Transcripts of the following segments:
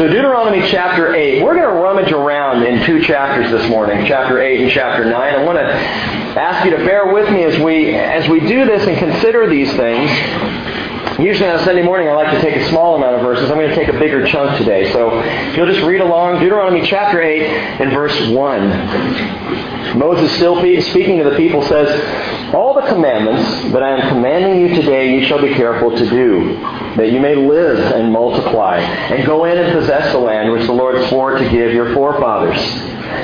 So Deuteronomy chapter 8, we're going to rummage around in two chapters this morning, chapter 8 and chapter 9. I want to ask you to bear with me as we as we do this and consider these things. Usually on a Sunday morning I like to take a small amount of verses. I'm going to take a bigger chunk today. So if you'll just read along Deuteronomy chapter 8 and verse 1. Moses still speaking to the people says, All the commandments that I am commanding you today you shall be careful to do, that you may live and multiply, and go in and possess the land which the Lord swore to give your forefathers.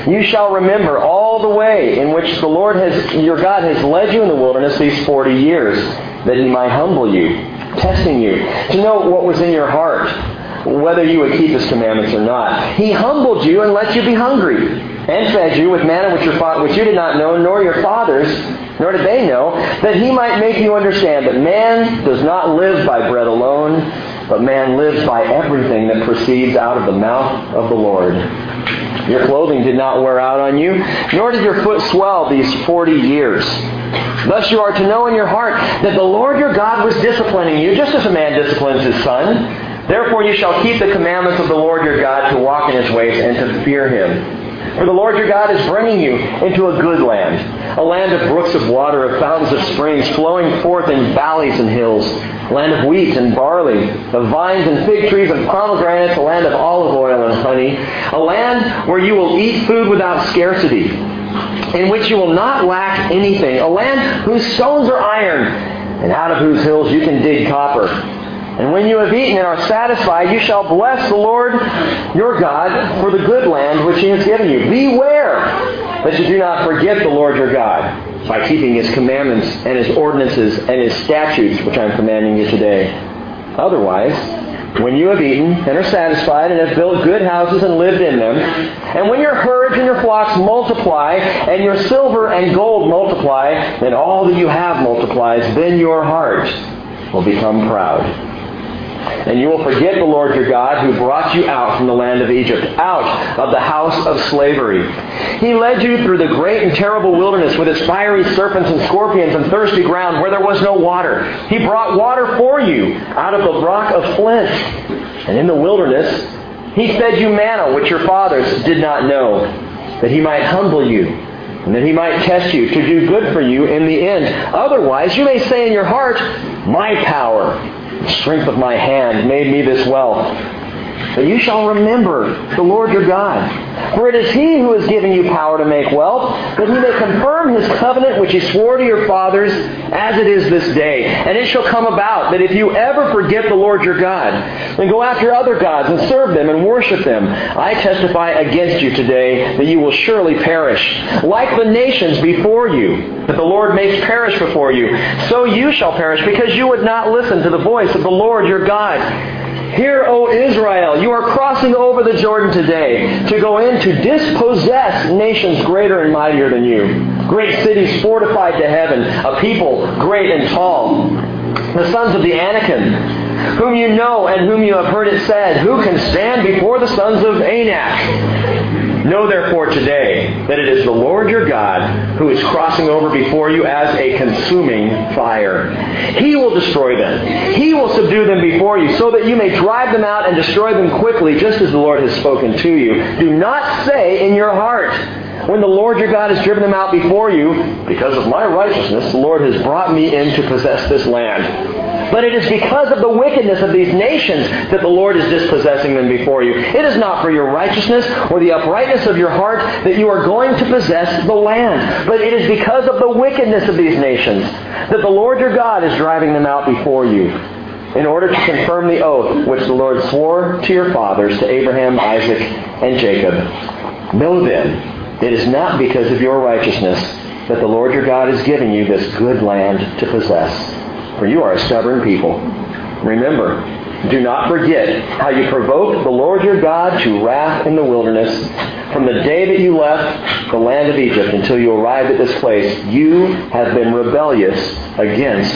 You shall remember all the way in which the Lord has, your God has led you in the wilderness these 40 years, that he might humble you, testing you, to know what was in your heart, whether you would keep his commandments or not. He humbled you and let you be hungry, and fed you with manna which, your, which you did not know, nor your fathers, nor did they know, that he might make you understand that man does not live by bread alone, but man lives by everything that proceeds out of the mouth of the Lord. Your clothing did not wear out on you, nor did your foot swell these forty years. Thus you are to know in your heart that the Lord your God was disciplining you, just as a man disciplines his son. Therefore you shall keep the commandments of the Lord your God to walk in his ways and to fear him. For the Lord your God is bringing you into a good land, a land of brooks of water, of fountains of springs, flowing forth in valleys and hills, a land of wheat and barley, of vines and fig trees and pomegranates, a land of olive oil and honey, a land where you will eat food without scarcity, in which you will not lack anything, a land whose stones are iron, and out of whose hills you can dig copper. And when you have eaten and are satisfied, you shall bless the Lord your God for the good land which he has given you. Beware that you do not forget the Lord your God by keeping his commandments and his ordinances and his statutes, which I am commanding you today. Otherwise, when you have eaten and are satisfied and have built good houses and lived in them, and when your herds and your flocks multiply, and your silver and gold multiply, and all that you have multiplies, then your heart will become proud and you will forget the Lord your God who brought you out from the land of Egypt, out of the house of slavery. He led you through the great and terrible wilderness with its fiery serpents and scorpions and thirsty ground where there was no water. He brought water for you out of the rock of flint. And in the wilderness, he fed you manna which your fathers did not know, that he might humble you and that he might test you to do good for you in the end. Otherwise, you may say in your heart, My power strength of my hand made me this wealth. But you shall remember the Lord your God. For it is he who has given you power to make wealth, that he may confirm his covenant which he swore to your fathers, as it is this day. And it shall come about that if you ever forget the Lord your God, and go after other gods and serve them and worship them, I testify against you today that you will surely perish. Like the nations before you, that the Lord makes perish before you, so you shall perish, because you would not listen to the voice of the Lord your God. Hear, O Israel, you are crossing over the Jordan today to go in to dispossess nations greater and mightier than you. Great cities fortified to heaven, a people great and tall. The sons of the Anakim, whom you know and whom you have heard it said, who can stand before the sons of Anak? Know therefore today that it is the Lord your God who is crossing over before you as a consuming fire. He will destroy them. He will subdue them before you so that you may drive them out and destroy them quickly just as the Lord has spoken to you. Do not say in your heart, when the Lord your God has driven them out before you, because of my righteousness, the Lord has brought me in to possess this land. But it is because of the wickedness of these nations that the Lord is dispossessing them before you. It is not for your righteousness or the uprightness of your heart that you are going to possess the land. But it is because of the wickedness of these nations that the Lord your God is driving them out before you in order to confirm the oath which the Lord swore to your fathers, to Abraham, Isaac, and Jacob. Know then, it is not because of your righteousness that the Lord your God is giving you this good land to possess for you are a stubborn people. Remember, do not forget how you provoked the Lord your God to wrath in the wilderness from the day that you left the land of Egypt until you arrived at this place. You have been rebellious against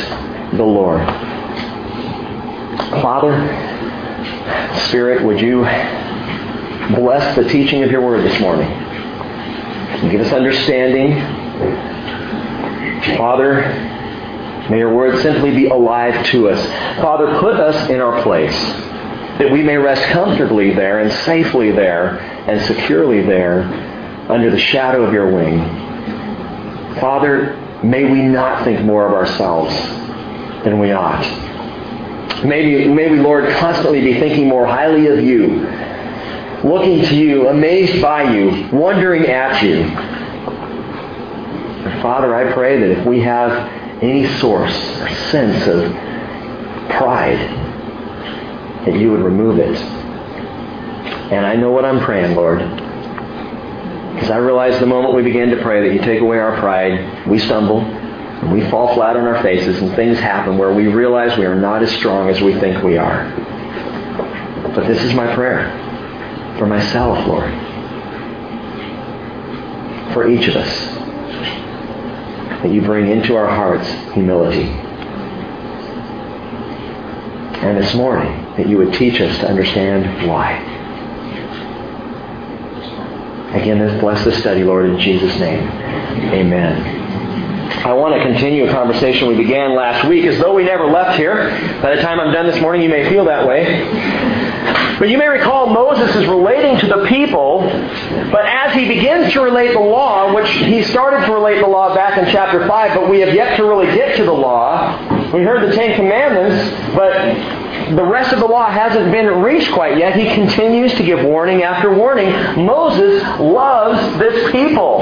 the Lord. Father, Spirit, would you bless the teaching of your word this morning? Give us understanding. Father, May your word simply be alive to us. Father, put us in our place. that we may rest comfortably there and safely there and securely there under the shadow of your wing. Father, may we not think more of ourselves than we ought. May may we, Lord, constantly be thinking more highly of you, looking to you, amazed by you, wondering at you. Father, I pray that if we have any source or sense of pride, that you would remove it. And I know what I'm praying, Lord. Because I realize the moment we begin to pray that you take away our pride, we stumble, and we fall flat on our faces, and things happen where we realize we are not as strong as we think we are. But this is my prayer for myself, Lord. For each of us. That you bring into our hearts humility. And this morning, that you would teach us to understand why. Again, bless this study, Lord, in Jesus' name. Amen. I want to continue a conversation we began last week as though we never left here. By the time I'm done this morning, you may feel that way. But you may recall Moses is relating to the people, but as he begins to relate the law, which he started to relate the law back in chapter 5, but we have yet to really get to the law. We heard the Ten Commandments, but the rest of the law hasn't been reached quite yet. He continues to give warning after warning. Moses loves this people.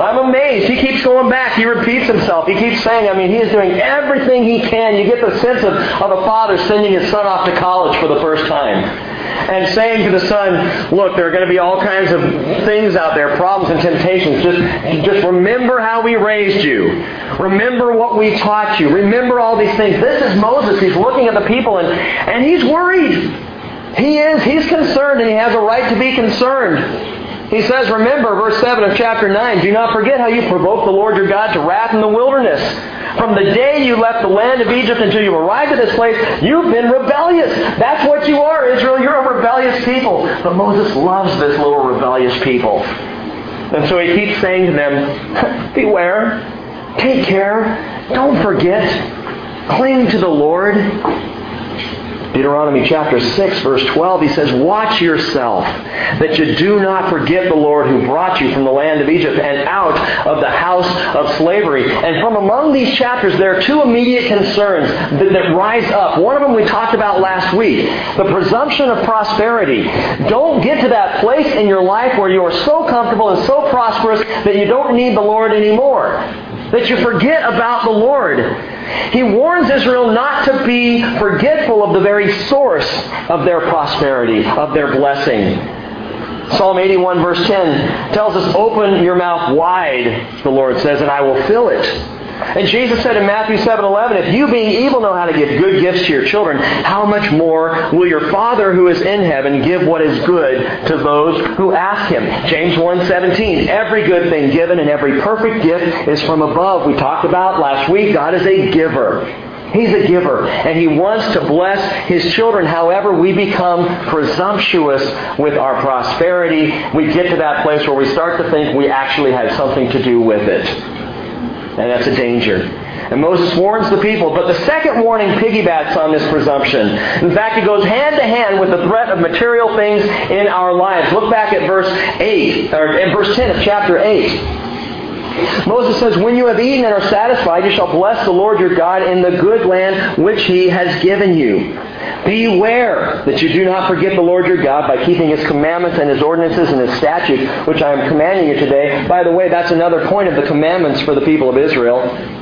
I'm amazed. He keeps going back. He repeats himself. He keeps saying, I mean, he is doing everything he can. You get the sense of, of a father sending his son off to college for the first time. And saying to the son, look, there are going to be all kinds of things out there, problems and temptations. Just, just remember how we raised you. Remember what we taught you. Remember all these things. This is Moses. He's looking at the people and, and he's worried. He is. He's concerned and he has a right to be concerned. He says, remember, verse 7 of chapter 9, do not forget how you provoked the Lord your God to wrath in the wilderness. From the day you left the land of Egypt until you arrived at this place, you've been rebellious. That's what you are, Israel. You're a rebellious people. But Moses loves this little rebellious people. And so he keeps saying to them, beware, take care, don't forget, cling to the Lord. Deuteronomy chapter 6, verse 12, he says, Watch yourself, that you do not forget the Lord who brought you from the land of Egypt and out of the house of slavery. And from among these chapters, there are two immediate concerns that, that rise up. One of them we talked about last week the presumption of prosperity. Don't get to that place in your life where you are so comfortable and so prosperous that you don't need the Lord anymore that you forget about the Lord. He warns Israel not to be forgetful of the very source of their prosperity, of their blessing. Psalm 81 verse 10 tells us, Open your mouth wide, the Lord says, and I will fill it. And Jesus said in Matthew 7:11, if you being evil know how to give good gifts to your children, how much more will your Father who is in heaven give what is good to those who ask him? James 1:17, every good thing given and every perfect gift is from above. We talked about last week, God is a giver. He's a giver, and He wants to bless His children. However, we become presumptuous with our prosperity. We get to that place where we start to think we actually had something to do with it. And that's a danger. And Moses warns the people, but the second warning piggybacks on this presumption. In fact, it goes hand to hand with the threat of material things in our lives. Look back at verse 8, or at verse 10 of chapter 8. Moses says, When you have eaten and are satisfied, you shall bless the Lord your God in the good land which he has given you. Beware that you do not forget the Lord your God by keeping his commandments and his ordinances and his statutes, which I am commanding you today. By the way, that's another point of the commandments for the people of Israel.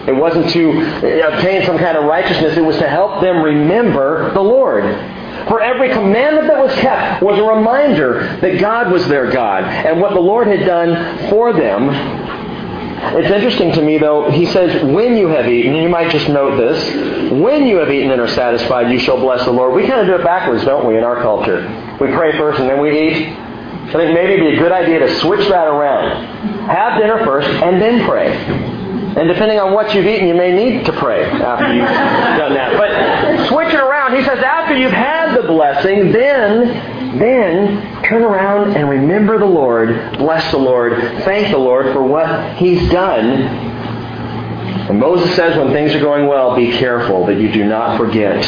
It wasn't to uh, obtain some kind of righteousness, it was to help them remember the Lord. For every commandment that was kept was a reminder that God was their God and what the Lord had done for them it's interesting to me, though, he says, when you have eaten, and you might just note this, when you have eaten and are satisfied, you shall bless the Lord. We kind of do it backwards, don't we, in our culture? We pray first and then we eat. I think maybe it'd be a good idea to switch that around. Have dinner first and then pray. And depending on what you've eaten, you may need to pray after you've done that. But switch it around. He says, after you've had the blessing, then then turn around and remember the Lord, bless the Lord, thank the Lord for what He's done. And Moses says when things are going well, be careful that you do not forget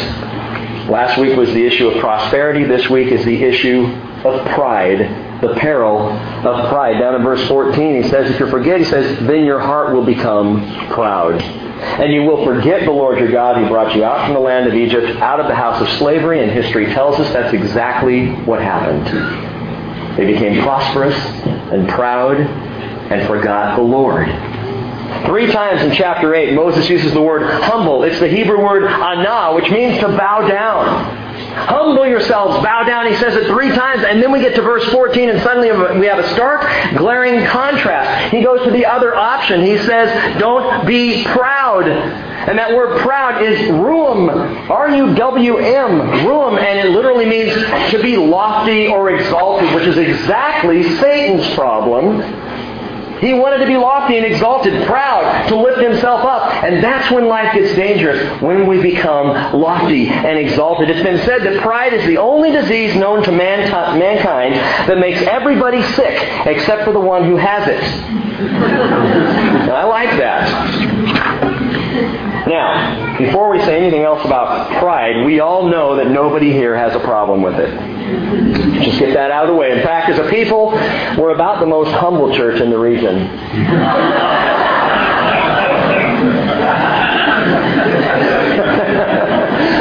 Last week was the issue of prosperity. This week is the issue of pride, the peril of pride. Down in verse 14, he says, if you forget, he says, then your heart will become proud. And you will forget the Lord your God who brought you out from the land of Egypt, out of the house of slavery. And history tells us that's exactly what happened. They became prosperous and proud and forgot the Lord. Three times in chapter 8, Moses uses the word humble. It's the Hebrew word anah, which means to bow down. Humble yourselves, bow down. He says it three times, and then we get to verse 14, and suddenly we have a stark, glaring contrast. He goes to the other option. He says, Don't be proud. And that word proud is ruum, R-U-W-M, ruum, and it literally means to be lofty or exalted, which is exactly Satan's problem he wanted to be lofty and exalted, proud, to lift himself up. And that's when life gets dangerous, when we become lofty and exalted. It's been said that pride is the only disease known to mankind that makes everybody sick except for the one who has it. I like that. Now, before we say anything else about pride, we all know that nobody here has a problem with it. Just get that out of the way. In fact, as a people, we're about the most humble church in the region.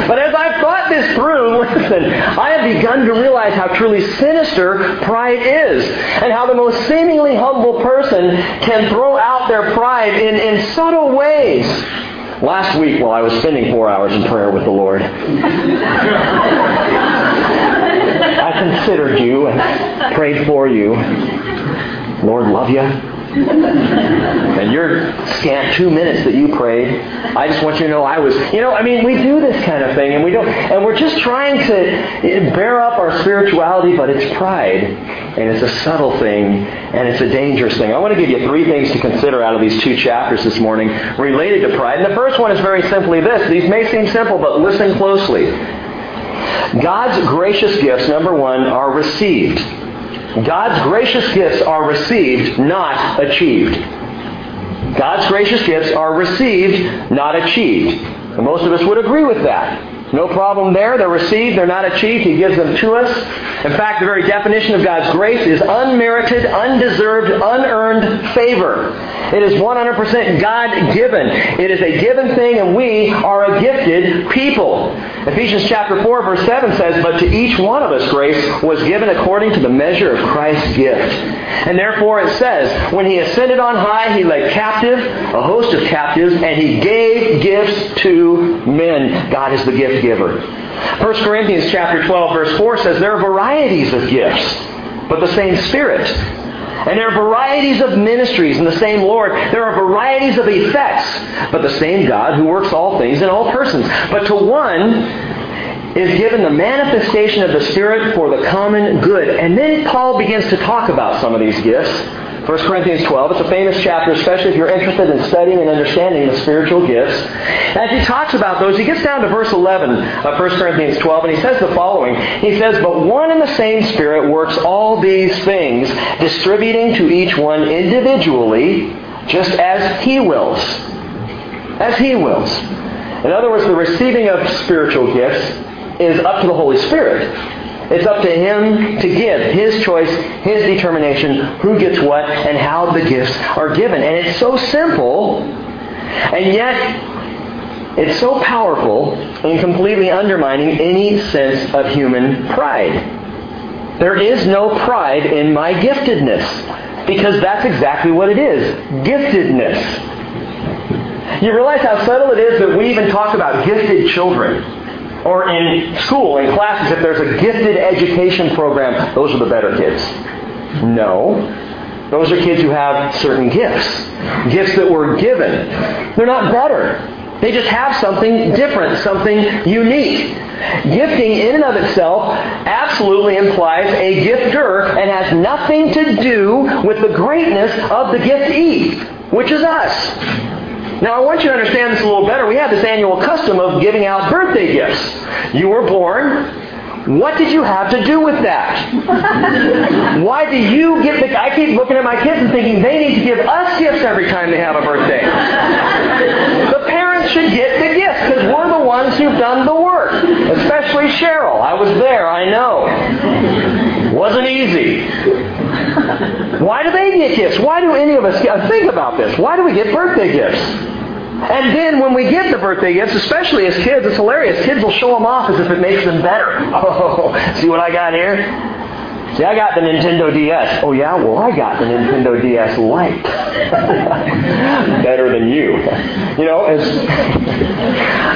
but as I've thought this through, listen, I have begun to realize how truly sinister pride is, and how the most seemingly humble person can throw out their pride in, in subtle ways. Last week, while I was spending four hours in prayer with the Lord, I considered you and prayed for you. Lord, love you. And your scant two minutes that you prayed, I just want you to know I was, you know, I mean, we do this kind of thing, and we don't, and we're just trying to bear up our spirituality, but it's pride, and it's a subtle thing, and it's a dangerous thing. I want to give you three things to consider out of these two chapters this morning related to pride. And the first one is very simply this. These may seem simple, but listen closely. God's gracious gifts, number one, are received. God's gracious gifts are received, not achieved. God's gracious gifts are received, not achieved. And most of us would agree with that. No problem there. They're received, they're not achieved. He gives them to us. In fact, the very definition of God's grace is unmerited, undeserved, unearned favor. It is 100% God given. It is a given thing, and we are a gifted people. Ephesians chapter 4, verse 7 says, But to each one of us grace was given according to the measure of Christ's gift. And therefore it says, When he ascended on high, he led captive a host of captives, and he gave gifts to men. God is the gift giver. 1 Corinthians chapter 12 verse 4 says there are varieties of gifts, but the same Spirit. And there are varieties of ministries in the same Lord. There are varieties of effects, but the same God who works all things in all persons. But to one is given the manifestation of the Spirit for the common good. And then Paul begins to talk about some of these gifts. 1 Corinthians 12. It's a famous chapter, especially if you're interested in studying and understanding the spiritual gifts. As he talks about those, he gets down to verse 11 of 1 Corinthians 12, and he says the following. He says, But one and the same Spirit works all these things, distributing to each one individually, just as he wills. As he wills. In other words, the receiving of spiritual gifts is up to the Holy Spirit. It's up to him to give his choice, his determination, who gets what, and how the gifts are given. And it's so simple, and yet it's so powerful in completely undermining any sense of human pride. There is no pride in my giftedness, because that's exactly what it is giftedness. You realize how subtle it is that we even talk about gifted children or in school, in classes, if there's a gifted education program, those are the better kids. No. Those are kids who have certain gifts. Gifts that were given. They're not better. They just have something different, something unique. Gifting in and of itself absolutely implies a gifter and has nothing to do with the greatness of the giftee, which is us. Now, I want you to understand this a little better. We have this annual custom of giving out birthday gifts. You were born. What did you have to do with that? Why do you get the... I keep looking at my kids and thinking they need to give us gifts every time they have a birthday. The parents should get the gifts because we're the ones who've done the work. Especially Cheryl. I was there, I know. Wasn't easy. Why do they get gifts? Why do any of us get, uh, think about this? Why do we get birthday gifts? And then when we get the birthday gifts, especially as kids, it's hilarious. Kids will show them off as if it makes them better. Oh, see what I got here? See, I got the Nintendo DS. Oh, yeah? Well, I got the Nintendo DS Lite. Better than you. You know, it's,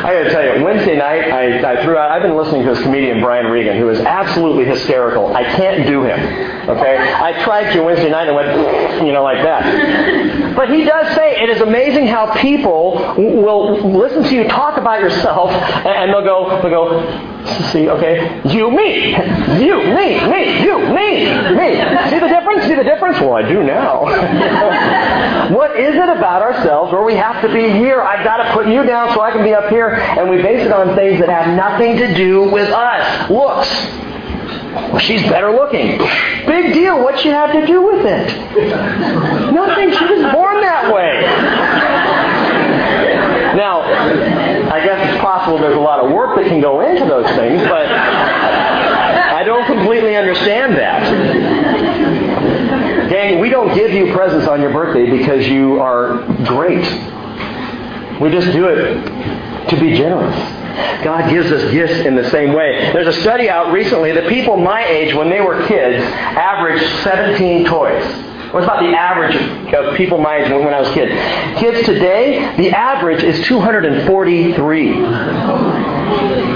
I got to tell you, Wednesday night, I, I threw out, I've been listening to this comedian, Brian Regan, who is absolutely hysterical. I can't do him. Okay? I tried to Wednesday night and went, you know, like that. But he does say it is amazing how people will listen to you talk about yourself and they'll go, they'll go, See, okay? You, me. You, me, me, you, me, me. See the difference? See the difference? Well, I do now. what is it about ourselves where we have to be here? I've got to put you down so I can be up here. And we base it on things that have nothing to do with us. Looks. Well, she's better looking. Big deal. What she have to do with it? Nothing. She was born that way. Now, possible there's a lot of work that can go into those things, but I don't completely understand that. Gang, we don't give you presents on your birthday because you are great. We just do it to be generous. God gives us gifts in the same way. There's a study out recently that people my age, when they were kids, averaged 17 toys. What's about the average of people my age when I was a kid? Kids today, the average is 243.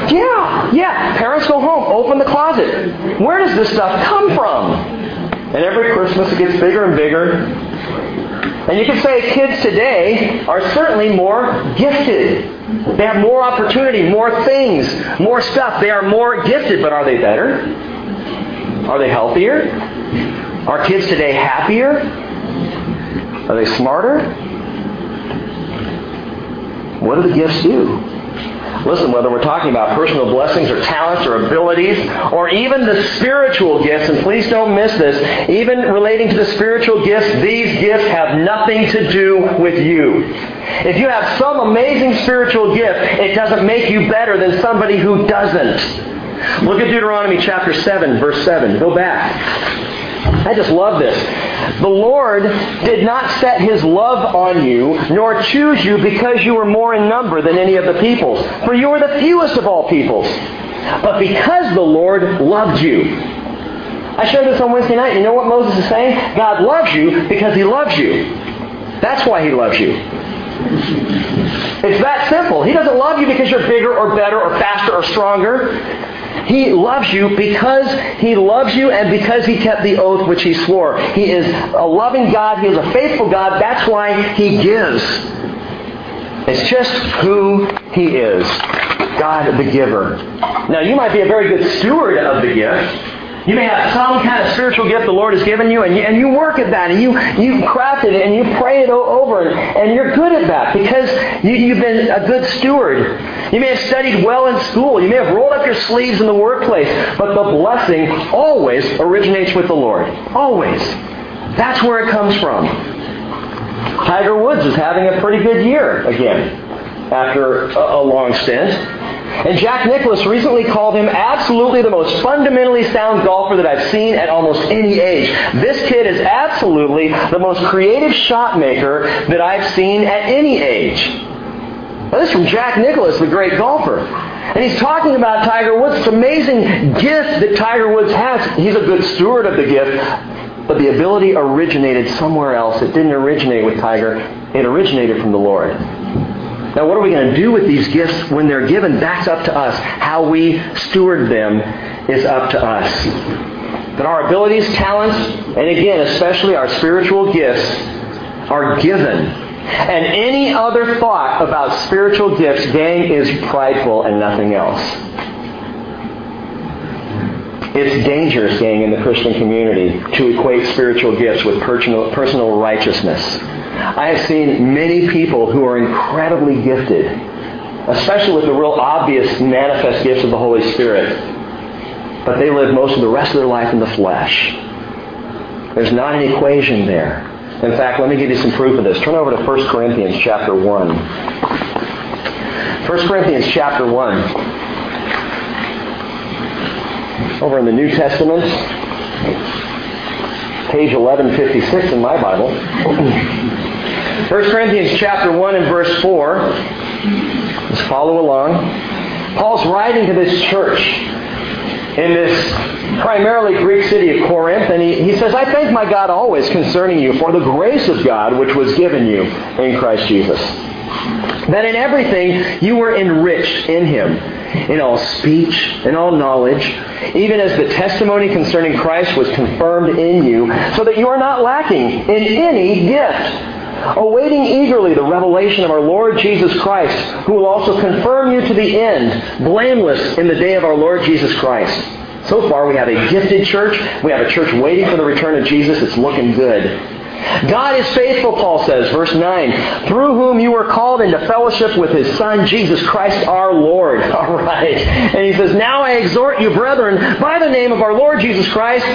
Yeah, yeah. Parents go home, open the closet. Where does this stuff come from? And every Christmas it gets bigger and bigger. And you can say kids today are certainly more gifted. They have more opportunity, more things, more stuff. They are more gifted, but are they better? Are they healthier? Are kids today happier? Are they smarter? What do the gifts do? Listen, whether we're talking about personal blessings or talents or abilities or even the spiritual gifts, and please don't miss this, even relating to the spiritual gifts, these gifts have nothing to do with you. If you have some amazing spiritual gift, it doesn't make you better than somebody who doesn't. Look at Deuteronomy chapter 7, verse 7. Go back. I just love this. The Lord did not set his love on you, nor choose you because you were more in number than any of the peoples, for you were the fewest of all peoples. But because the Lord loved you. I shared this on Wednesday night. You know what Moses is saying? God loves you because he loves you. That's why he loves you. It's that simple. He doesn't love you because you're bigger or better or faster or stronger. He loves you because He loves you and because He kept the oath which He swore. He is a loving God. He is a faithful God. That's why He gives. It's just who He is. God the giver. Now, you might be a very good steward of the gift. You may have some kind of spiritual gift the Lord has given you, and you, and you work at that, and you, you craft it, and you pray it over, and, and you're good at that because you, you've been a good steward. You may have studied well in school. You may have rolled up your sleeves in the workplace, but the blessing always originates with the Lord. Always. That's where it comes from. Tiger Woods is having a pretty good year again after a, a long stint. And Jack Nicklaus recently called him absolutely the most fundamentally sound golfer that I've seen at almost any age. This kid is absolutely the most creative shot maker that I've seen at any age. Now, this is from Jack Nicklaus, the great golfer. And he's talking about Tiger Woods, this amazing gift that Tiger Woods has. He's a good steward of the gift, but the ability originated somewhere else. It didn't originate with Tiger, it originated from the Lord. Now, what are we going to do with these gifts when they're given? That's up to us. How we steward them is up to us. But our abilities, talents, and again, especially our spiritual gifts, are given. And any other thought about spiritual gifts, gang, is prideful and nothing else. It's dangerous, gang, in the Christian community to equate spiritual gifts with personal, personal righteousness. I have seen many people who are incredibly gifted, especially with the real obvious manifest gifts of the Holy Spirit, but they live most of the rest of their life in the flesh. There's not an equation there. In fact, let me give you some proof of this. Turn over to 1 Corinthians chapter 1. 1 Corinthians chapter 1. Over in the New Testament, page 1156 in my Bible. 1 Corinthians chapter 1 and verse 4. Let's follow along. Paul's writing to this church in this primarily Greek city of Corinth, and he, he says, I thank my God always concerning you for the grace of God which was given you in Christ Jesus. That in everything you were enriched in him, in all speech, in all knowledge, even as the testimony concerning Christ was confirmed in you, so that you are not lacking in any gift awaiting eagerly the revelation of our Lord Jesus Christ, who will also confirm you to the end, blameless in the day of our Lord Jesus Christ. So far, we have a gifted church. We have a church waiting for the return of Jesus. It's looking good. God is faithful, Paul says, verse 9, through whom you were called into fellowship with his Son, Jesus Christ our Lord. All right. And he says, Now I exhort you, brethren, by the name of our Lord Jesus Christ,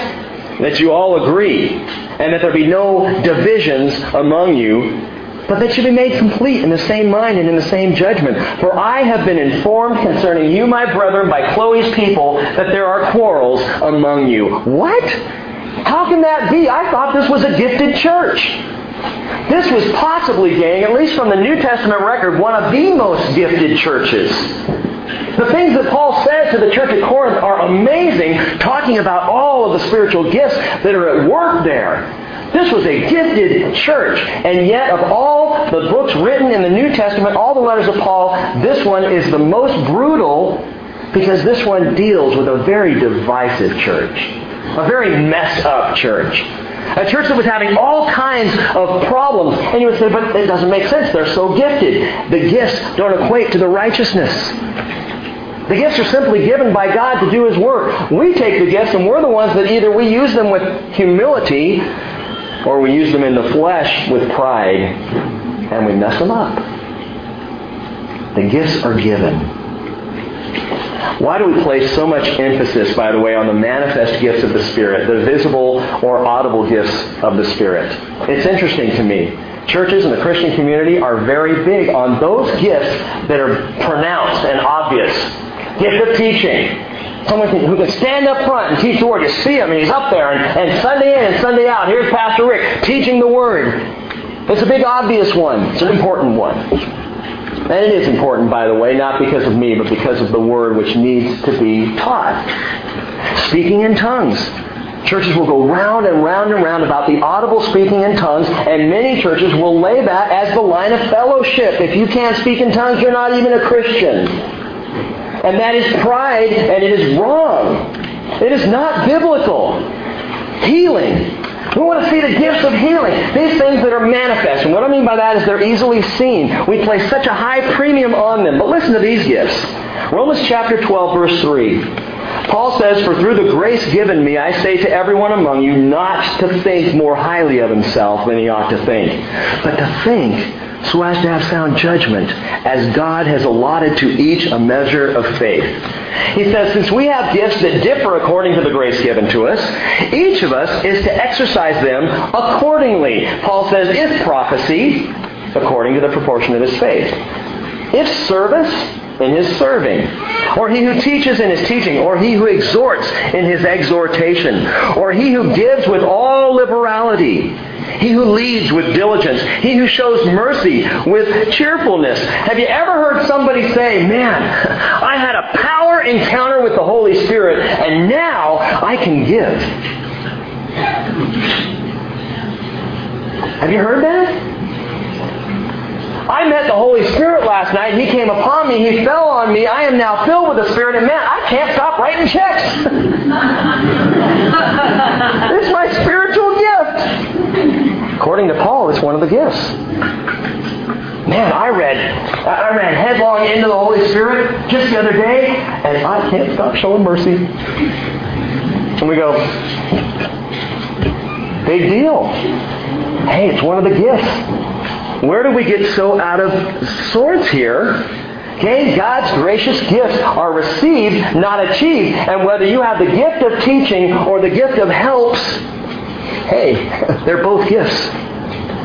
that you all agree, and that there be no divisions among you, but that you be made complete in the same mind and in the same judgment. For I have been informed concerning you, my brethren, by Chloe's people, that there are quarrels among you. What? How can that be? I thought this was a gifted church. This was possibly, gang, at least from the New Testament record, one of the most gifted churches. The things that Paul said to the church at Corinth are amazing, talking about all of the spiritual gifts that are at work there. This was a gifted church. And yet, of all the books written in the New Testament, all the letters of Paul, this one is the most brutal because this one deals with a very divisive church, a very messed up church. A church that was having all kinds of problems. And you would say, but it doesn't make sense. They're so gifted. The gifts don't equate to the righteousness. The gifts are simply given by God to do His work. We take the gifts and we're the ones that either we use them with humility or we use them in the flesh with pride and we mess them up. The gifts are given. Why do we place so much emphasis, by the way, on the manifest gifts of the Spirit, the visible or audible gifts of the Spirit? It's interesting to me. Churches and the Christian community are very big on those gifts that are pronounced and obvious. Gift of teaching, Someone who can stand up front and teach the Word. You see him, and he's up there, and, and Sunday in and Sunday out, here's Pastor Rick teaching the Word. It's a big obvious one. It's an important one. And it is important, by the way, not because of me, but because of the Word which needs to be taught. Speaking in tongues. Churches will go round and round and round about the audible speaking in tongues, and many churches will lay that as the line of fellowship. If you can't speak in tongues, you're not even a Christian. And that is pride, and it is wrong. It is not biblical. Healing. We want to see the gifts of healing. These things that are manifest. And what I mean by that is they're easily seen. We place such a high premium on them. But listen to these gifts. Romans chapter 12, verse 3. Paul says, For through the grace given me, I say to everyone among you not to think more highly of himself than he ought to think, but to think so as to have sound judgment, as God has allotted to each a measure of faith. He says, since we have gifts that differ according to the grace given to us, each of us is to exercise them accordingly. Paul says, if prophecy, according to the proportion of his faith. If service, in his serving, or he who teaches in his teaching, or he who exhorts in his exhortation, or he who gives with all liberality. He who leads with diligence. He who shows mercy with cheerfulness. Have you ever heard somebody say, Man, I had a power encounter with the Holy Spirit, and now I can give? Have you heard that? I met the Holy Spirit last night. He came upon me. He fell on me. I am now filled with the Spirit. And man, I can't stop writing checks. it's my spiritual gift. According to Paul, it's one of the gifts. Man, I read, I ran headlong into the Holy Spirit just the other day, and I can't stop showing mercy. And we go, big deal. Hey, it's one of the gifts. Where do we get so out of sorts here? Okay, God's gracious gifts are received, not achieved. And whether you have the gift of teaching or the gift of helps, hey, they're both gifts.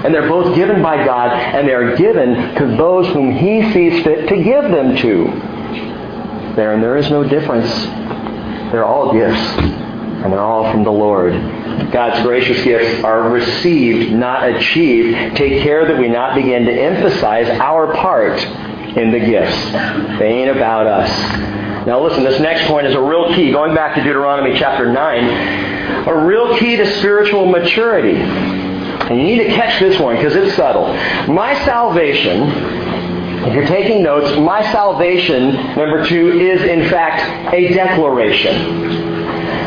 And they're both given by God, and they are given to those whom He sees fit to give them to. There, and there is no difference. They're all gifts, and they're all from the Lord. God's gracious gifts are received, not achieved. Take care that we not begin to emphasize our part in the gifts. They ain't about us. Now listen, this next point is a real key. Going back to Deuteronomy chapter 9, a real key to spiritual maturity. And you need to catch this one because it's subtle. My salvation, if you're taking notes, my salvation, number two, is in fact a declaration.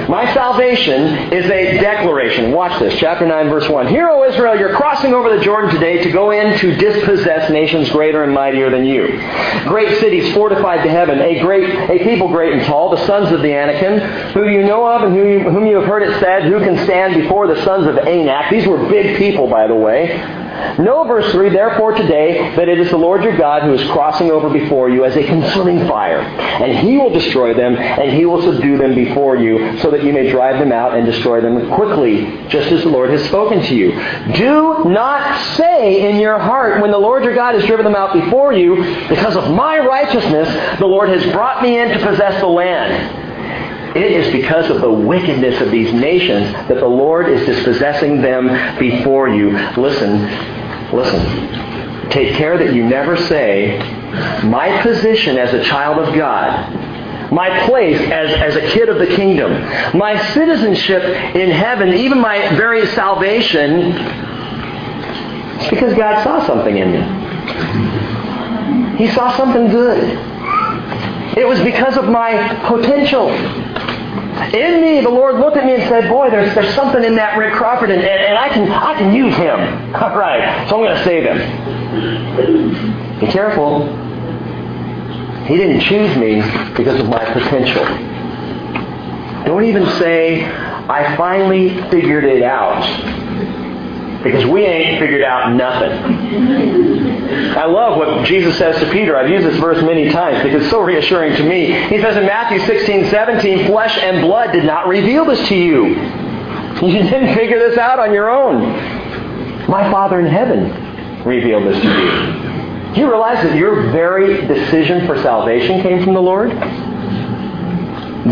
My salvation is a declaration. Watch this, chapter 9, verse 1. Hear, O Israel, you're crossing over the Jordan today to go in to dispossess nations greater and mightier than you. Great cities fortified to heaven, a great, a people great and tall, the sons of the Anakim, who you know of and who you, whom you have heard it said, who can stand before the sons of Anak. These were big people, by the way. Know, verse 3, therefore today, that it is the Lord your God who is crossing over before you as a consuming fire. And he will destroy them, and he will subdue them before you, so that you may drive them out and destroy them quickly, just as the Lord has spoken to you. Do not say in your heart, when the Lord your God has driven them out before you, because of my righteousness, the Lord has brought me in to possess the land. It is because of the wickedness of these nations that the Lord is dispossessing them before you. Listen, listen. Take care that you never say, my position as a child of God, my place as, as a kid of the kingdom, my citizenship in heaven, even my very salvation, it's because God saw something in me. He saw something good. It was because of my potential. In me, the Lord looked at me and said, Boy, there's, there's something in that Rick Crawford, and, and, and I, can, I can use him. All right, so I'm going to save him. Be careful. He didn't choose me because of my potential. Don't even say, I finally figured it out. Because we ain't figured out nothing. I love what Jesus says to Peter. I've used this verse many times because it's so reassuring to me. He says in Matthew 16, 17, flesh and blood did not reveal this to you. You didn't figure this out on your own. My Father in heaven revealed this to you. Do you realize that your very decision for salvation came from the Lord?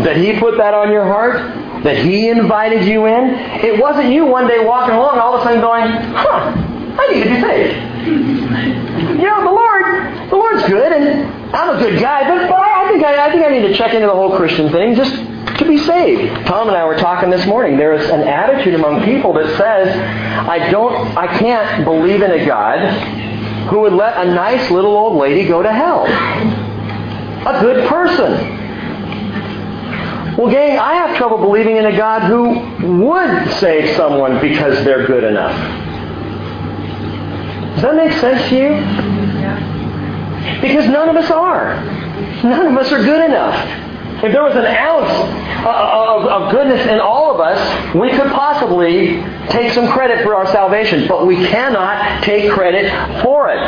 That He put that on your heart? That He invited you in? It wasn't you one day walking along all of a sudden going, huh, I need to be saved. You know, the Lord, the Lord's good, and I'm a good guy, but, but I, think I, I think I need to check into the whole Christian thing just to be saved. Tom and I were talking this morning. There is an attitude among people that says, I don't, I can't believe in a God who would let a nice little old lady go to hell. A good person. Well, gang, I have trouble believing in a God who would save someone because they're good enough. Does that make sense to you? Because none of us are. None of us are good enough. If there was an ounce uh, uh, of, of, goodness in all of us, we could possibly take some credit for our salvation, but we cannot take credit for it.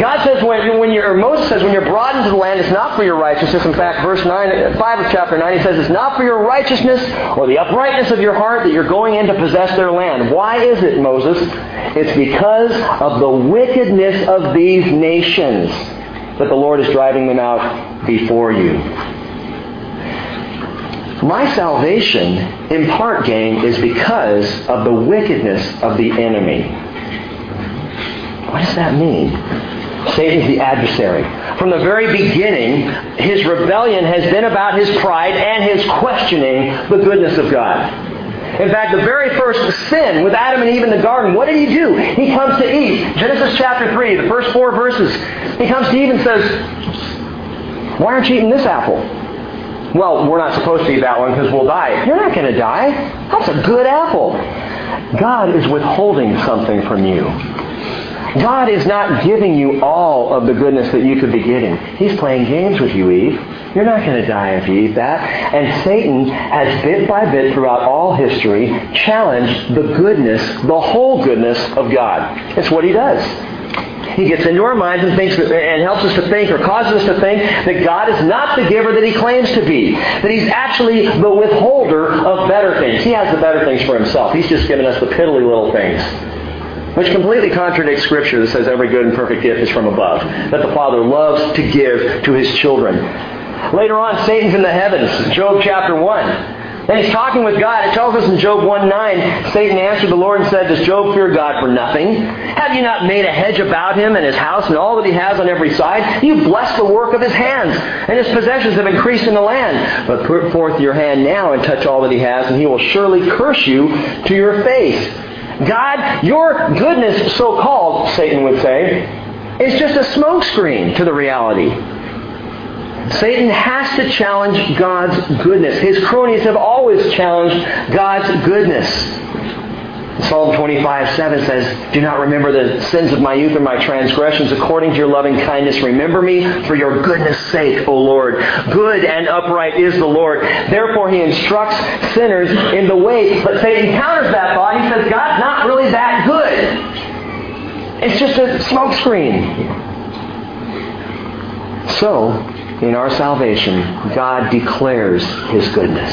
God says when, when you're, Moses says when you're brought into the land, it's not for your righteousness. In fact, verse 9, uh, 5 of chapter 9, he says it's not for your righteousness or the uprightness of your heart that you're going in to possess their land. Why is it, Moses? It's because of the wickedness of these nations that the Lord is driving them out before you. My salvation, in part, gang, is because of the wickedness of the enemy. What does that mean? Satan's the adversary. From the very beginning, his rebellion has been about his pride and his questioning the goodness of God. In fact, the very first sin with Adam and Eve in the garden, what did he do? He comes to Eve. Genesis chapter 3, the first four verses. He comes to Eve and says, Why aren't you eating this apple? Well, we're not supposed to eat that one because we'll die. You're not going to die. That's a good apple. God is withholding something from you. God is not giving you all of the goodness that you could be getting. He's playing games with you, Eve. You're not going to die if you eat that. And Satan has bit by bit throughout all history challenged the goodness, the whole goodness of God. It's what he does. He gets into our minds and thinks and helps us to think or causes us to think that God is not the giver that he claims to be. That he's actually the withholder of better things. He has the better things for himself. He's just given us the piddly little things. which completely contradicts Scripture that says every good and perfect gift is from above, that the Father loves to give to his children. Later on, Satan's in the heavens, Job chapter 1. And he's talking with God. It tells us in Job 1 9, Satan answered the Lord and said, Does Job fear God for nothing? Have you not made a hedge about him and his house and all that he has on every side? You bless the work of his hands, and his possessions have increased in the land. But put forth your hand now and touch all that he has, and he will surely curse you to your face. God, your goodness, so called, Satan would say, is just a smokescreen to the reality. Satan has to challenge God's goodness. His cronies have always challenged God's goodness. Psalm 25, 7 says, Do not remember the sins of my youth or my transgressions. According to your loving kindness, remember me for your goodness sake, O Lord. Good and upright is the Lord. Therefore, he instructs sinners in the way. But Satan counters that thought. He says, God's not really that good. It's just a smokescreen. So, in our salvation, God declares His goodness.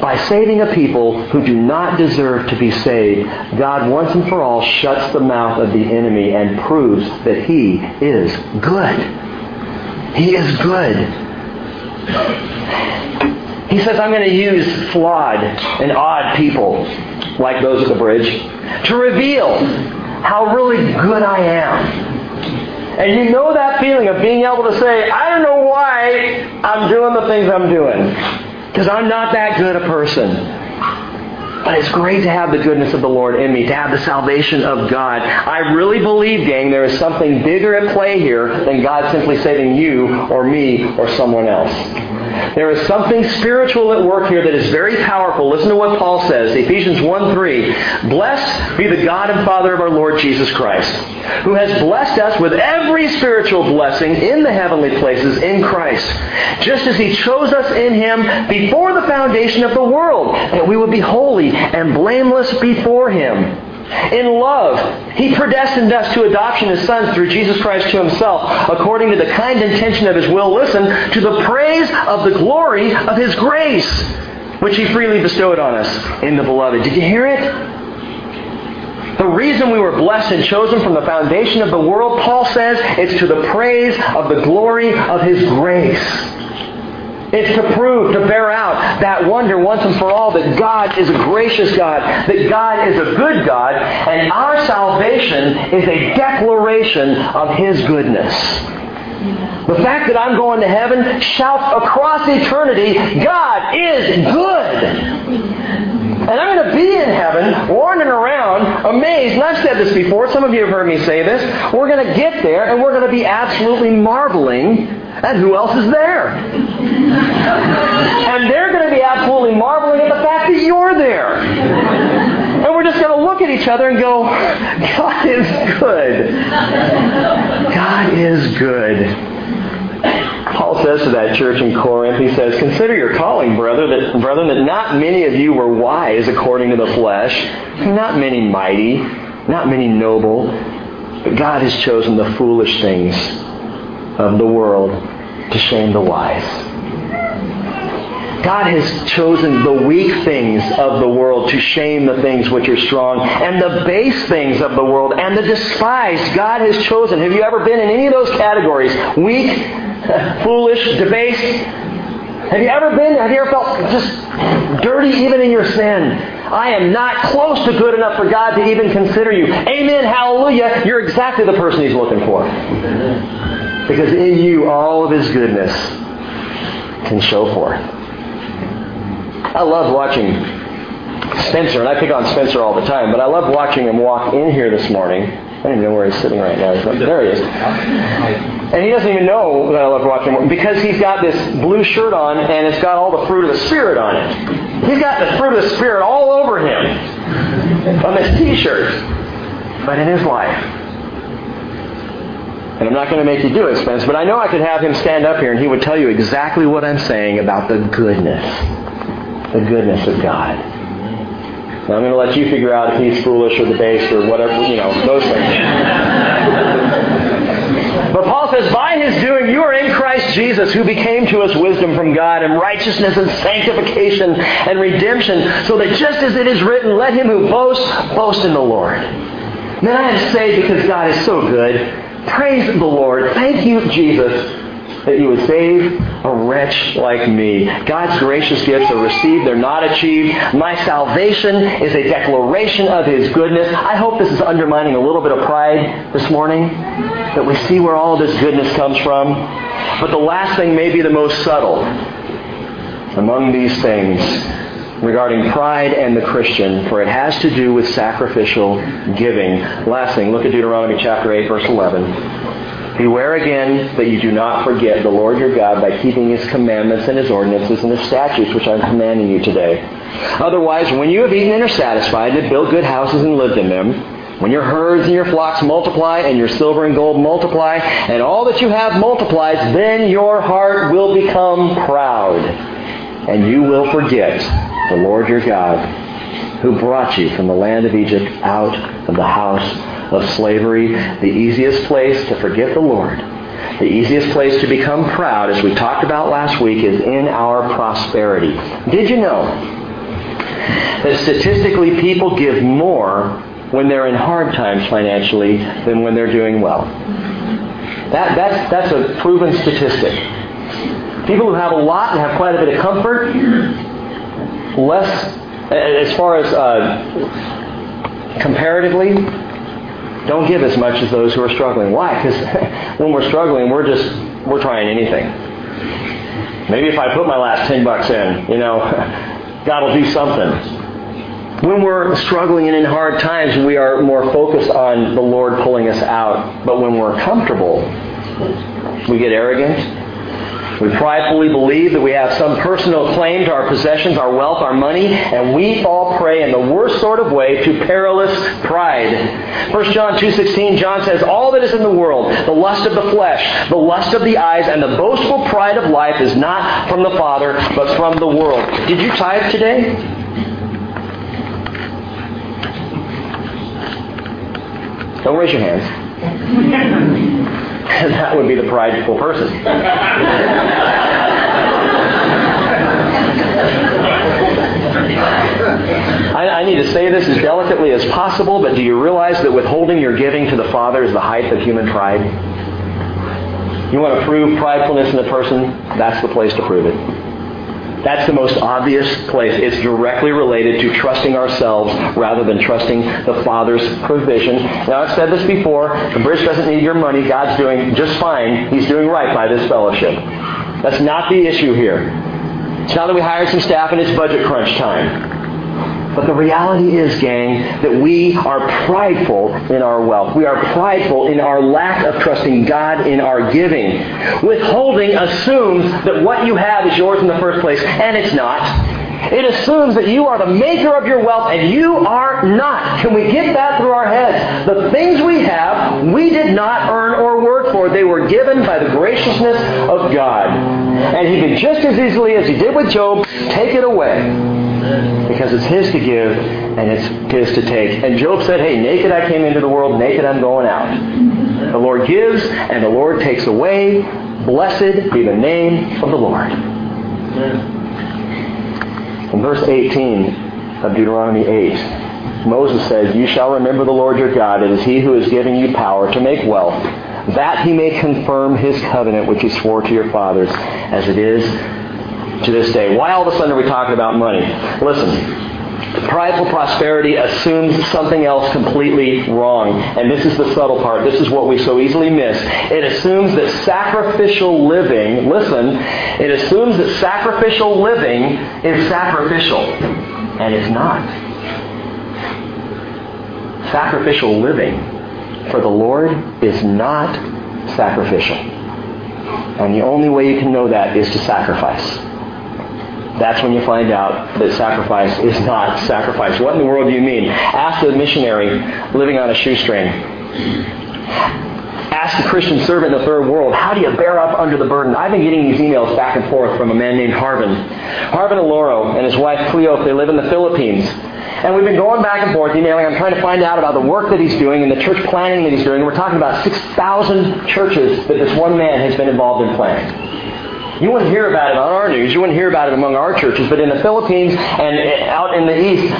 By saving a people who do not deserve to be saved, God once and for all shuts the mouth of the enemy and proves that He is good. He is good. He says, I'm going to use flawed and odd people like those at the bridge to reveal how really good I am and you know that feeling of being able to say, I don't know why I'm doing the things I'm doing. Because I'm not that good a person. But it's great to have the goodness of the Lord in me, to have the salvation of God. I really believe, gang, there is something bigger at play here than God simply saving you or me or someone else. There is something spiritual at work here that is very powerful. Listen to what Paul says, Ephesians 1 3. Blessed be the God and Father of our Lord Jesus Christ, who has blessed us with every spiritual blessing in the heavenly places in Christ, just as he chose us in him before the foundation of the world, that we would be holy and blameless before him. In love, He predestined us to adoption as sons through Jesus Christ to Himself, according to the kind intention of His will. Listen, to the praise of the glory of His grace, which He freely bestowed on us in the Beloved. Did you hear it? The reason we were blessed and chosen from the foundation of the world, Paul says, is to the praise of the glory of His grace. It's to prove, to bear out that wonder once and for all that God is a gracious God, that God is a good God, and our salvation is a declaration of His goodness. The fact that I'm going to heaven shouts across eternity, God is good. And I'm going to be in heaven, wandering around, amazed. And I've said this before. Some of you have heard me say this. We're going to get there, and we're going to be absolutely marveling at who else is there? And they're going to be absolutely marveling at the fact that you're there. And we're just going to look at each other and go, God is good. God is good. Paul says to that church in Corinth, he says, Consider your calling, brother, that, brethren, that not many of you were wise according to the flesh, not many mighty, not many noble, but God has chosen the foolish things of the world to shame the wise. God has chosen the weak things of the world to shame the things which are strong, and the base things of the world, and the despised God has chosen. Have you ever been in any of those categories? Weak, foolish, debased? Have you ever been, have you ever felt just dirty even in your sin? I am not close to good enough for God to even consider you. Amen, hallelujah. You're exactly the person He's looking for. Because in you, all of His goodness can show forth. I love watching Spencer, and I pick on Spencer all the time, but I love watching him walk in here this morning. I don't even know where he's sitting right now. There he is. And he doesn't even know that I love watching him because he's got this blue shirt on and it's got all the fruit of the Spirit on it. He's got the fruit of the Spirit all over him on this t-shirt. But in his life, and I'm not going to make you do it, Spence, but I know I could have him stand up here and he would tell you exactly what I'm saying about the goodness, the goodness of God. Now I'm going to let you figure out if he's foolish or debased or whatever, you know, those things. but Paul says, By his doing you are in Christ Jesus, who became to us wisdom from God and righteousness and sanctification and redemption, so that just as it is written, let him who boasts, boast in the Lord. Man, I am saved because God is so good. Praise the Lord. Thank you, Jesus that you would save a wretch like me. God's gracious gifts are received, they're not achieved. My salvation is a declaration of His goodness. I hope this is undermining a little bit of pride this morning, that we see where all this goodness comes from. But the last thing may be the most subtle among these things regarding pride and the Christian, for it has to do with sacrificial giving. Last thing, look at Deuteronomy chapter 8, verse 11. Beware again that you do not forget the Lord your God by keeping his commandments and his ordinances and his statutes which I'm commanding you today. Otherwise, when you have eaten and are satisfied, and built good houses and lived in them, when your herds and your flocks multiply, and your silver and gold multiply, and all that you have multiplies, then your heart will become proud, and you will forget the Lord your God, who brought you from the land of Egypt out of the house of slavery, the easiest place to forget the Lord, the easiest place to become proud, as we talked about last week, is in our prosperity. Did you know that statistically people give more when they're in hard times financially than when they're doing well? That, that's, that's a proven statistic. People who have a lot and have quite a bit of comfort, less, as far as uh, comparatively, don't give as much as those who are struggling. Why? Because when we're struggling, we're just we're trying anything. Maybe if I put my last ten bucks in, you know, God will do something. When we're struggling and in hard times, we are more focused on the Lord pulling us out. But when we're comfortable, we get arrogant, we pridefully believe that we have some personal claim to our possessions, our wealth, our money, and we fall prey in the worst sort of way to perilous pride. 1 John 2.16, John says, All that is in the world, the lust of the flesh, the lust of the eyes, and the boastful pride of life is not from the Father, but from the world. Did you tithe today? Don't raise your hands. that would be the prideful person. I, I, need to say this as delicately as possible, but do you realize that withholding your giving to the Father is the height of human pride? You want to prove pridefulness in a person? That's the place to prove it. That's the most obvious place. It's directly related to trusting ourselves rather than trusting the Father's provision. Now, I've said this before. The bridge doesn't need your money. God's doing just fine. He's doing right by this fellowship. That's not the issue here. It's not that we hired some staff and it's budget crunch time. But the reality is, gang, that we are prideful in our wealth. We are prideful in our lack of trusting God in our giving. Withholding assumes that what you have is yours in the first place, and it's not. It assumes that you are the maker of your wealth and you are not. Can we get that through our heads? The things we have, we did not earn or work for. They were given by the graciousness of God. And He could just as easily as He did with Job take it away. Because it's His to give and it's His to take. And Job said, Hey, naked I came into the world, naked I'm going out. The Lord gives and the Lord takes away. Blessed be the name of the Lord. In verse 18 of Deuteronomy 8, Moses says, You shall remember the Lord your God. It is He who is giving you power to make wealth, that He may confirm His covenant which He swore to your fathers, as it is to this day. Why all of a sudden are we talking about money? Listen, Prideful prosperity assumes something else completely wrong. And this is the subtle part. This is what we so easily miss. It assumes that sacrificial living, listen, it assumes that sacrificial living is sacrificial. And it's not. Sacrificial living for the Lord is not sacrificial. And the only way you can know that is to sacrifice that's when you find out that sacrifice is not sacrifice. What in the world do you mean? Ask a missionary living on a shoestring. Ask a Christian servant in the third world, how do you bear up under the burden? I've been getting these emails back and forth from a man named Harvin. Harvin Aloro and his wife Cleo, they live in the Philippines. And we've been going back and forth, emailing. I'm trying to find out about the work that he's doing and the church planning that he's doing. We're talking about 6,000 churches that this one man has been involved in planning. You wouldn't hear about it on our news. You wouldn't hear about it among our churches. But in the Philippines and eh, out in the East,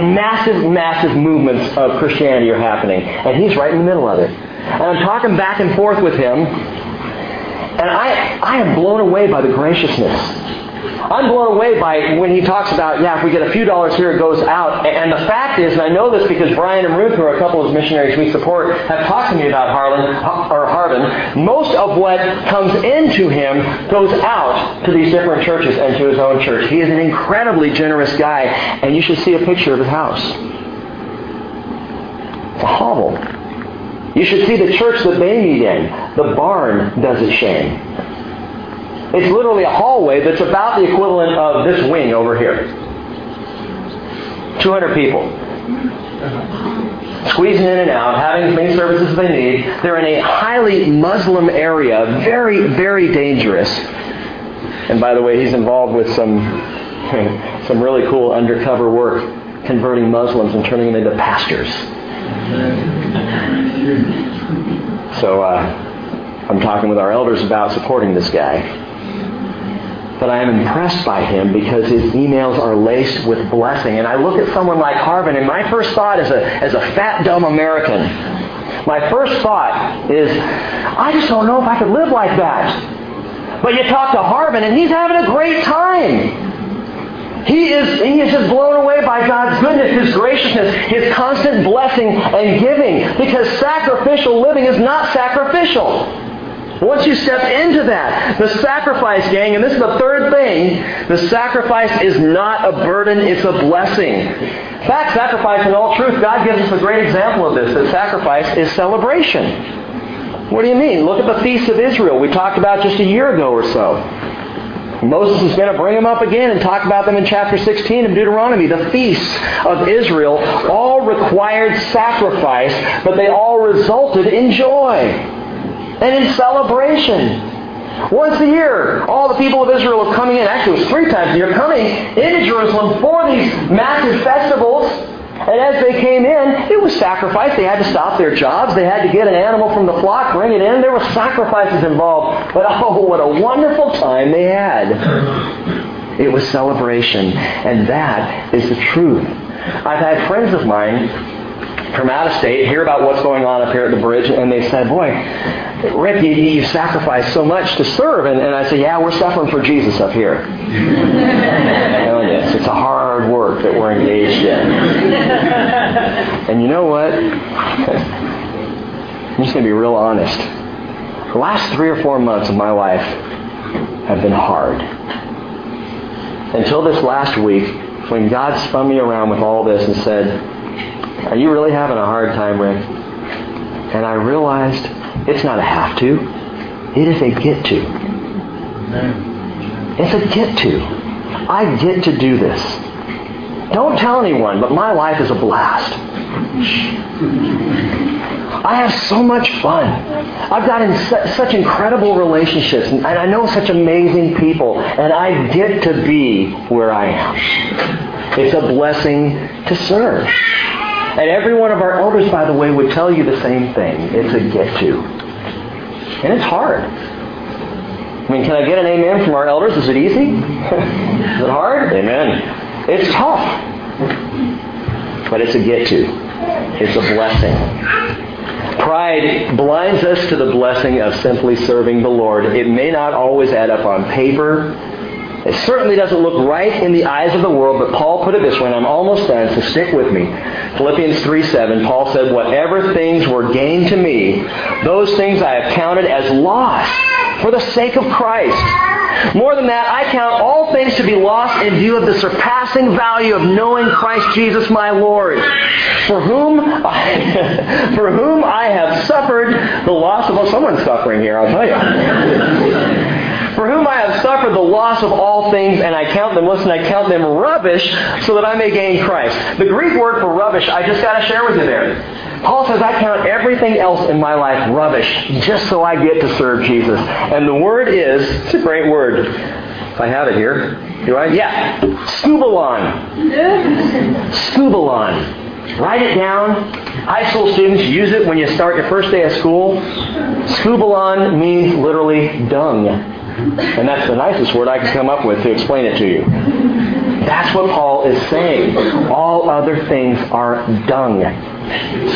massive, massive movements of Christianity are happening. And he's right in the middle of it. And I'm talking back and forth with him. And I, I am blown away by the graciousness I'm blown away by when he talks about, yeah, if we get a few dollars here, it goes out. And the fact is, and I know this because Brian and Ruth, who are a couple of missionaries we support, have talked to me about Harlan or Harbin. Most of what comes into him goes out to these different churches and to his own church. He is an incredibly generous guy, and you should see a picture of his house. It's a hovel. You should see the church that they meet in. The barn does it shame. It's literally a hallway that's about the equivalent of this wing over here. 200 people. Squeezing in and out, having as many services they need. They're in a highly Muslim area, very, very dangerous. And by the way, he's involved with some, some really cool undercover work, converting Muslims and turning them into pastors. So uh, I'm talking with our elders about supporting this guy but I am impressed by him because his emails are laced with blessing. And I look at someone like Harvin, and my first thought as a, as a fat, dumb American, my first thought is, I just don't know if I could live like that. But you talk to Harvin, and he's having a great time. He is, he is just blown away by God's goodness, His graciousness, His constant blessing and giving. Because sacrificial living is not sacrificial. Once you step into that, the sacrifice, gang, and this is the third thing, the sacrifice is not a burden, it's a blessing. In fact, sacrifice in all truth, God gives us a great example of this, that sacrifice is celebration. What do you mean? Look at the feasts of Israel we talked about just a year ago or so. Moses is going to bring them up again and talk about them in chapter 16 of Deuteronomy. The feasts of Israel all required sacrifice, but they all resulted in joy and in celebration. Once a year, all the people of Israel are coming in. Actually, it was three times a year, coming into Jerusalem for these massive festivals. And as they came in, it was sacrifice. They had to stop their jobs. They had to get an animal from the flock, bring it in. There were sacrifices involved. But oh, what a wonderful time they had. It was celebration. And that is the truth. I've had friends of mine from out of state hear about what's going on up here at the bridge, and they said, Boy, Rick, you, you sacrificed so much to serve. And, and I say, yeah, we're suffering for Jesus up here. yes, it's a hard work that we're engaged in. and you know what? I'm just going to be real honest. The last three or four months of my life have been hard. Until this last week, when God spun me around with all this and said, Are you really having a hard time, Rick? And I realized it's not a have to. It is a get to. It's a get to. I get to do this. Don't tell anyone, but my life is a blast. I have so much fun. I've got in su- such incredible relationships, and I know such amazing people, and I get to be where I am. It's a blessing to serve. And every one of our elders, by the way, would tell you the same thing. It's a get to. And it's hard. I mean, can I get an amen from our elders? Is it easy? Is it hard? Amen. It's tough. But it's a get to. It's a blessing. Pride blinds us to the blessing of simply serving the Lord. It may not always add up on paper. It certainly doesn't look right in the eyes of the world, but Paul put it this way, and I'm almost done, so stick with me. Philippians 3 7, Paul said, Whatever things were gained to me, those things I have counted as loss for the sake of Christ. More than that, I count all things to be lost in view of the surpassing value of knowing Christ Jesus my Lord, for whom I, for whom I have suffered the loss of well, someone's suffering here, I'll tell you. For whom I have suffered the loss of all things, and I count them, listen, I count them rubbish, so that I may gain Christ. The Greek word for rubbish, I just got to share with you there. Paul says, I count everything else in my life rubbish, just so I get to serve Jesus. And the word is, it's a great word. If I have it here, Do I? Yeah. Scubalon. Scubalon. Write it down. High school students use it when you start your first day of school. Scubalon means literally dung. And that's the nicest word I can come up with to explain it to you. That's what Paul is saying. All other things are dung.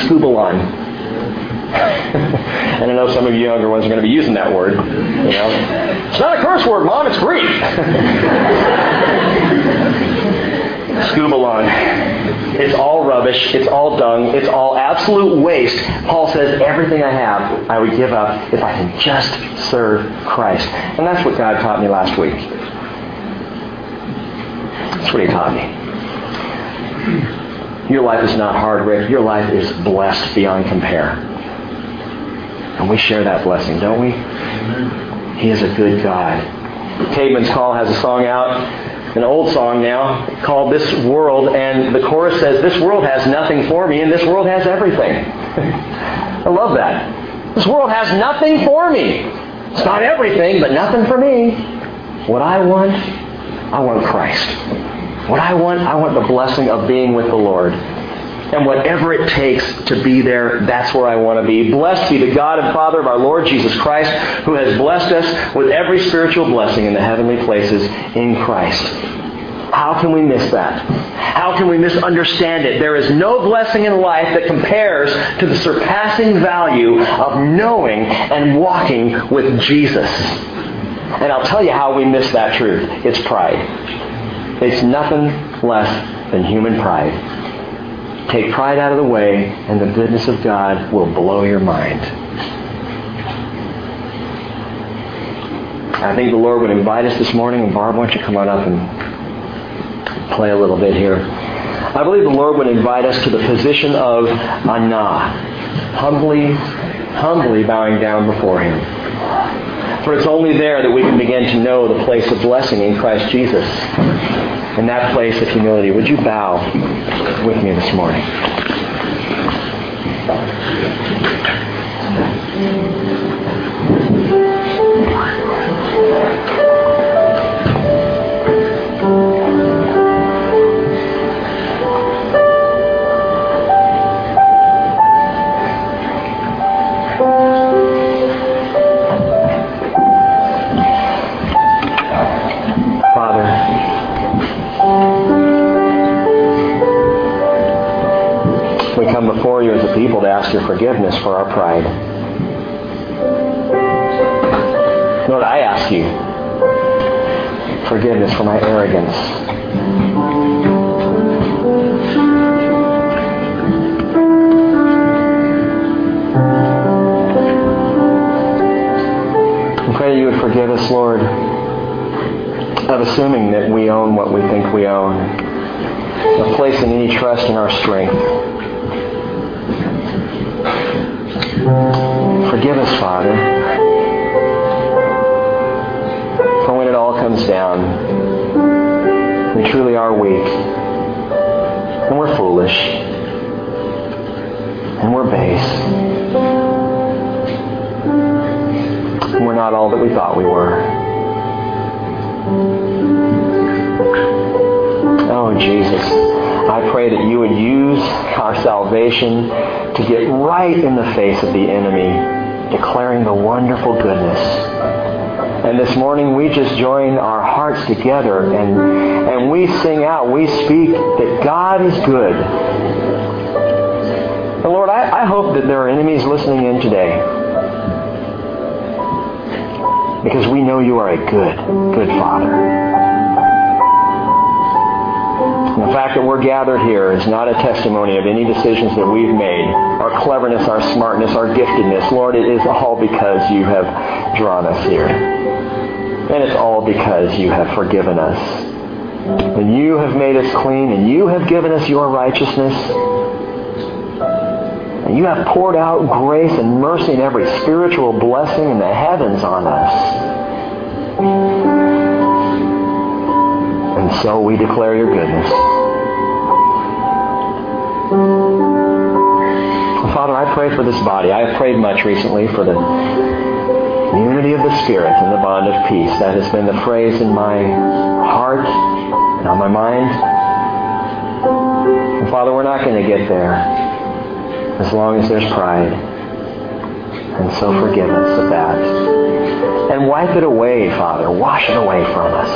Scubalon. and I know some of you younger ones are going to be using that word. You know, it's not a curse word, Mom. It's Greek. Scubalon. It's all rubbish. It's all dung. It's all absolute waste. Paul says, everything I have, I would give up if I can just serve Christ. And that's what God taught me last week. That's what he taught me. Your life is not hard, Rick. Your life is blessed beyond compare. And we share that blessing, don't we? He is a good God. Caedmon's Call has a song out an old song now called This World, and the chorus says, This world has nothing for me, and this world has everything. I love that. This world has nothing for me. It's not everything, but nothing for me. What I want, I want Christ. What I want, I want the blessing of being with the Lord. And whatever it takes to be there, that's where I want to be. Blessed be the God and Father of our Lord Jesus Christ, who has blessed us with every spiritual blessing in the heavenly places in Christ. How can we miss that? How can we misunderstand it? There is no blessing in life that compares to the surpassing value of knowing and walking with Jesus. And I'll tell you how we miss that truth. It's pride. It's nothing less than human pride. Take pride out of the way, and the goodness of God will blow your mind. I think the Lord would invite us this morning, and Barb, why don't you come on up and play a little bit here? I believe the Lord would invite us to the position of Anah, humbly, humbly bowing down before Him. For it's only there that we can begin to know the place of blessing in Christ Jesus. In that place of humility, would you bow with me this morning? Your forgiveness for our pride. Lord, I ask you forgiveness for my arrogance. I pray that you would forgive us, Lord, of assuming that we own what we think we own, of placing any trust in our strength. Forgive us, Father. For when it all comes down, we truly are weak. And we're foolish. And we're base. And we're not all that we thought we were. Oh, Jesus. I pray that you would use our salvation to get right in the face of the enemy, declaring the wonderful goodness. And this morning we just join our hearts together and, and we sing out, we speak that God is good. And Lord, I, I hope that there are enemies listening in today. Because we know you are a good, good Father. The fact that we're gathered here is not a testimony of any decisions that we've made, our cleverness, our smartness, our giftedness. Lord, it is all because you have drawn us here. And it's all because you have forgiven us. And you have made us clean, and you have given us your righteousness. And you have poured out grace and mercy and every spiritual blessing in the heavens on us. And so we declare your goodness. Father, I pray for this body. I have prayed much recently for the Unity of the Spirit and the bond of peace. That has been the phrase in my heart and on my mind. And Father, we're not going to get there as long as there's pride. And so forgive us of that. And wipe it away, Father. Wash it away from us.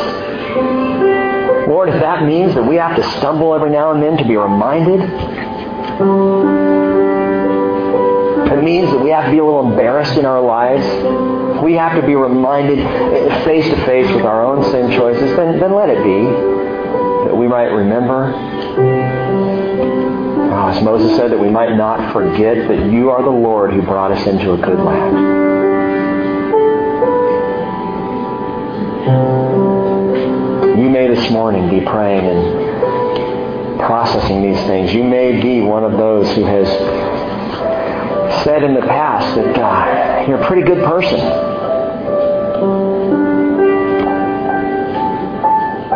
Lord, if that means that we have to stumble every now and then to be reminded, it means that we have to be a little embarrassed in our lives, we have to be reminded face to face with our own sin choices, then, then let it be. That we might remember. Oh, as Moses said, that we might not forget that you are the Lord who brought us into a good land. You may this morning be praying and processing these things. You may be one of those who has said in the past that uh, you're a pretty good person.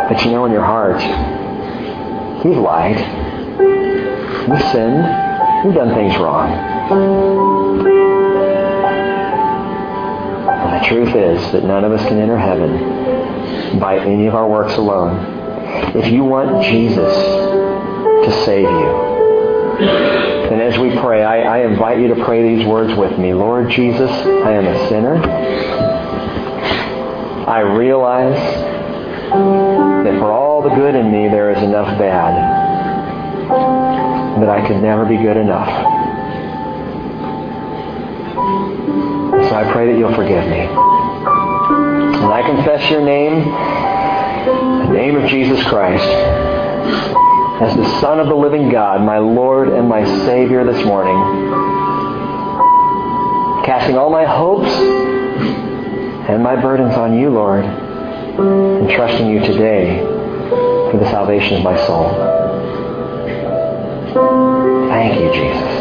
But you know in your heart, you've lied. You've sinned. You've done things wrong. And the truth is that none of us can enter heaven by any of our works alone. If you want Jesus to save you, and as we pray, I, I, invite you to pray these words with me. Lord Jesus, I am a sinner. I realize that for all the good in me, there is enough bad. That I could never be good enough. So I pray that you'll forgive me. And I confess your name, the name of Jesus Christ as the Son of the living God, my Lord and my Savior this morning. Casting all my hopes and my burdens on you, Lord, and trusting you today for the salvation of my soul. Thank you, Jesus.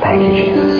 Thank you, Jesus.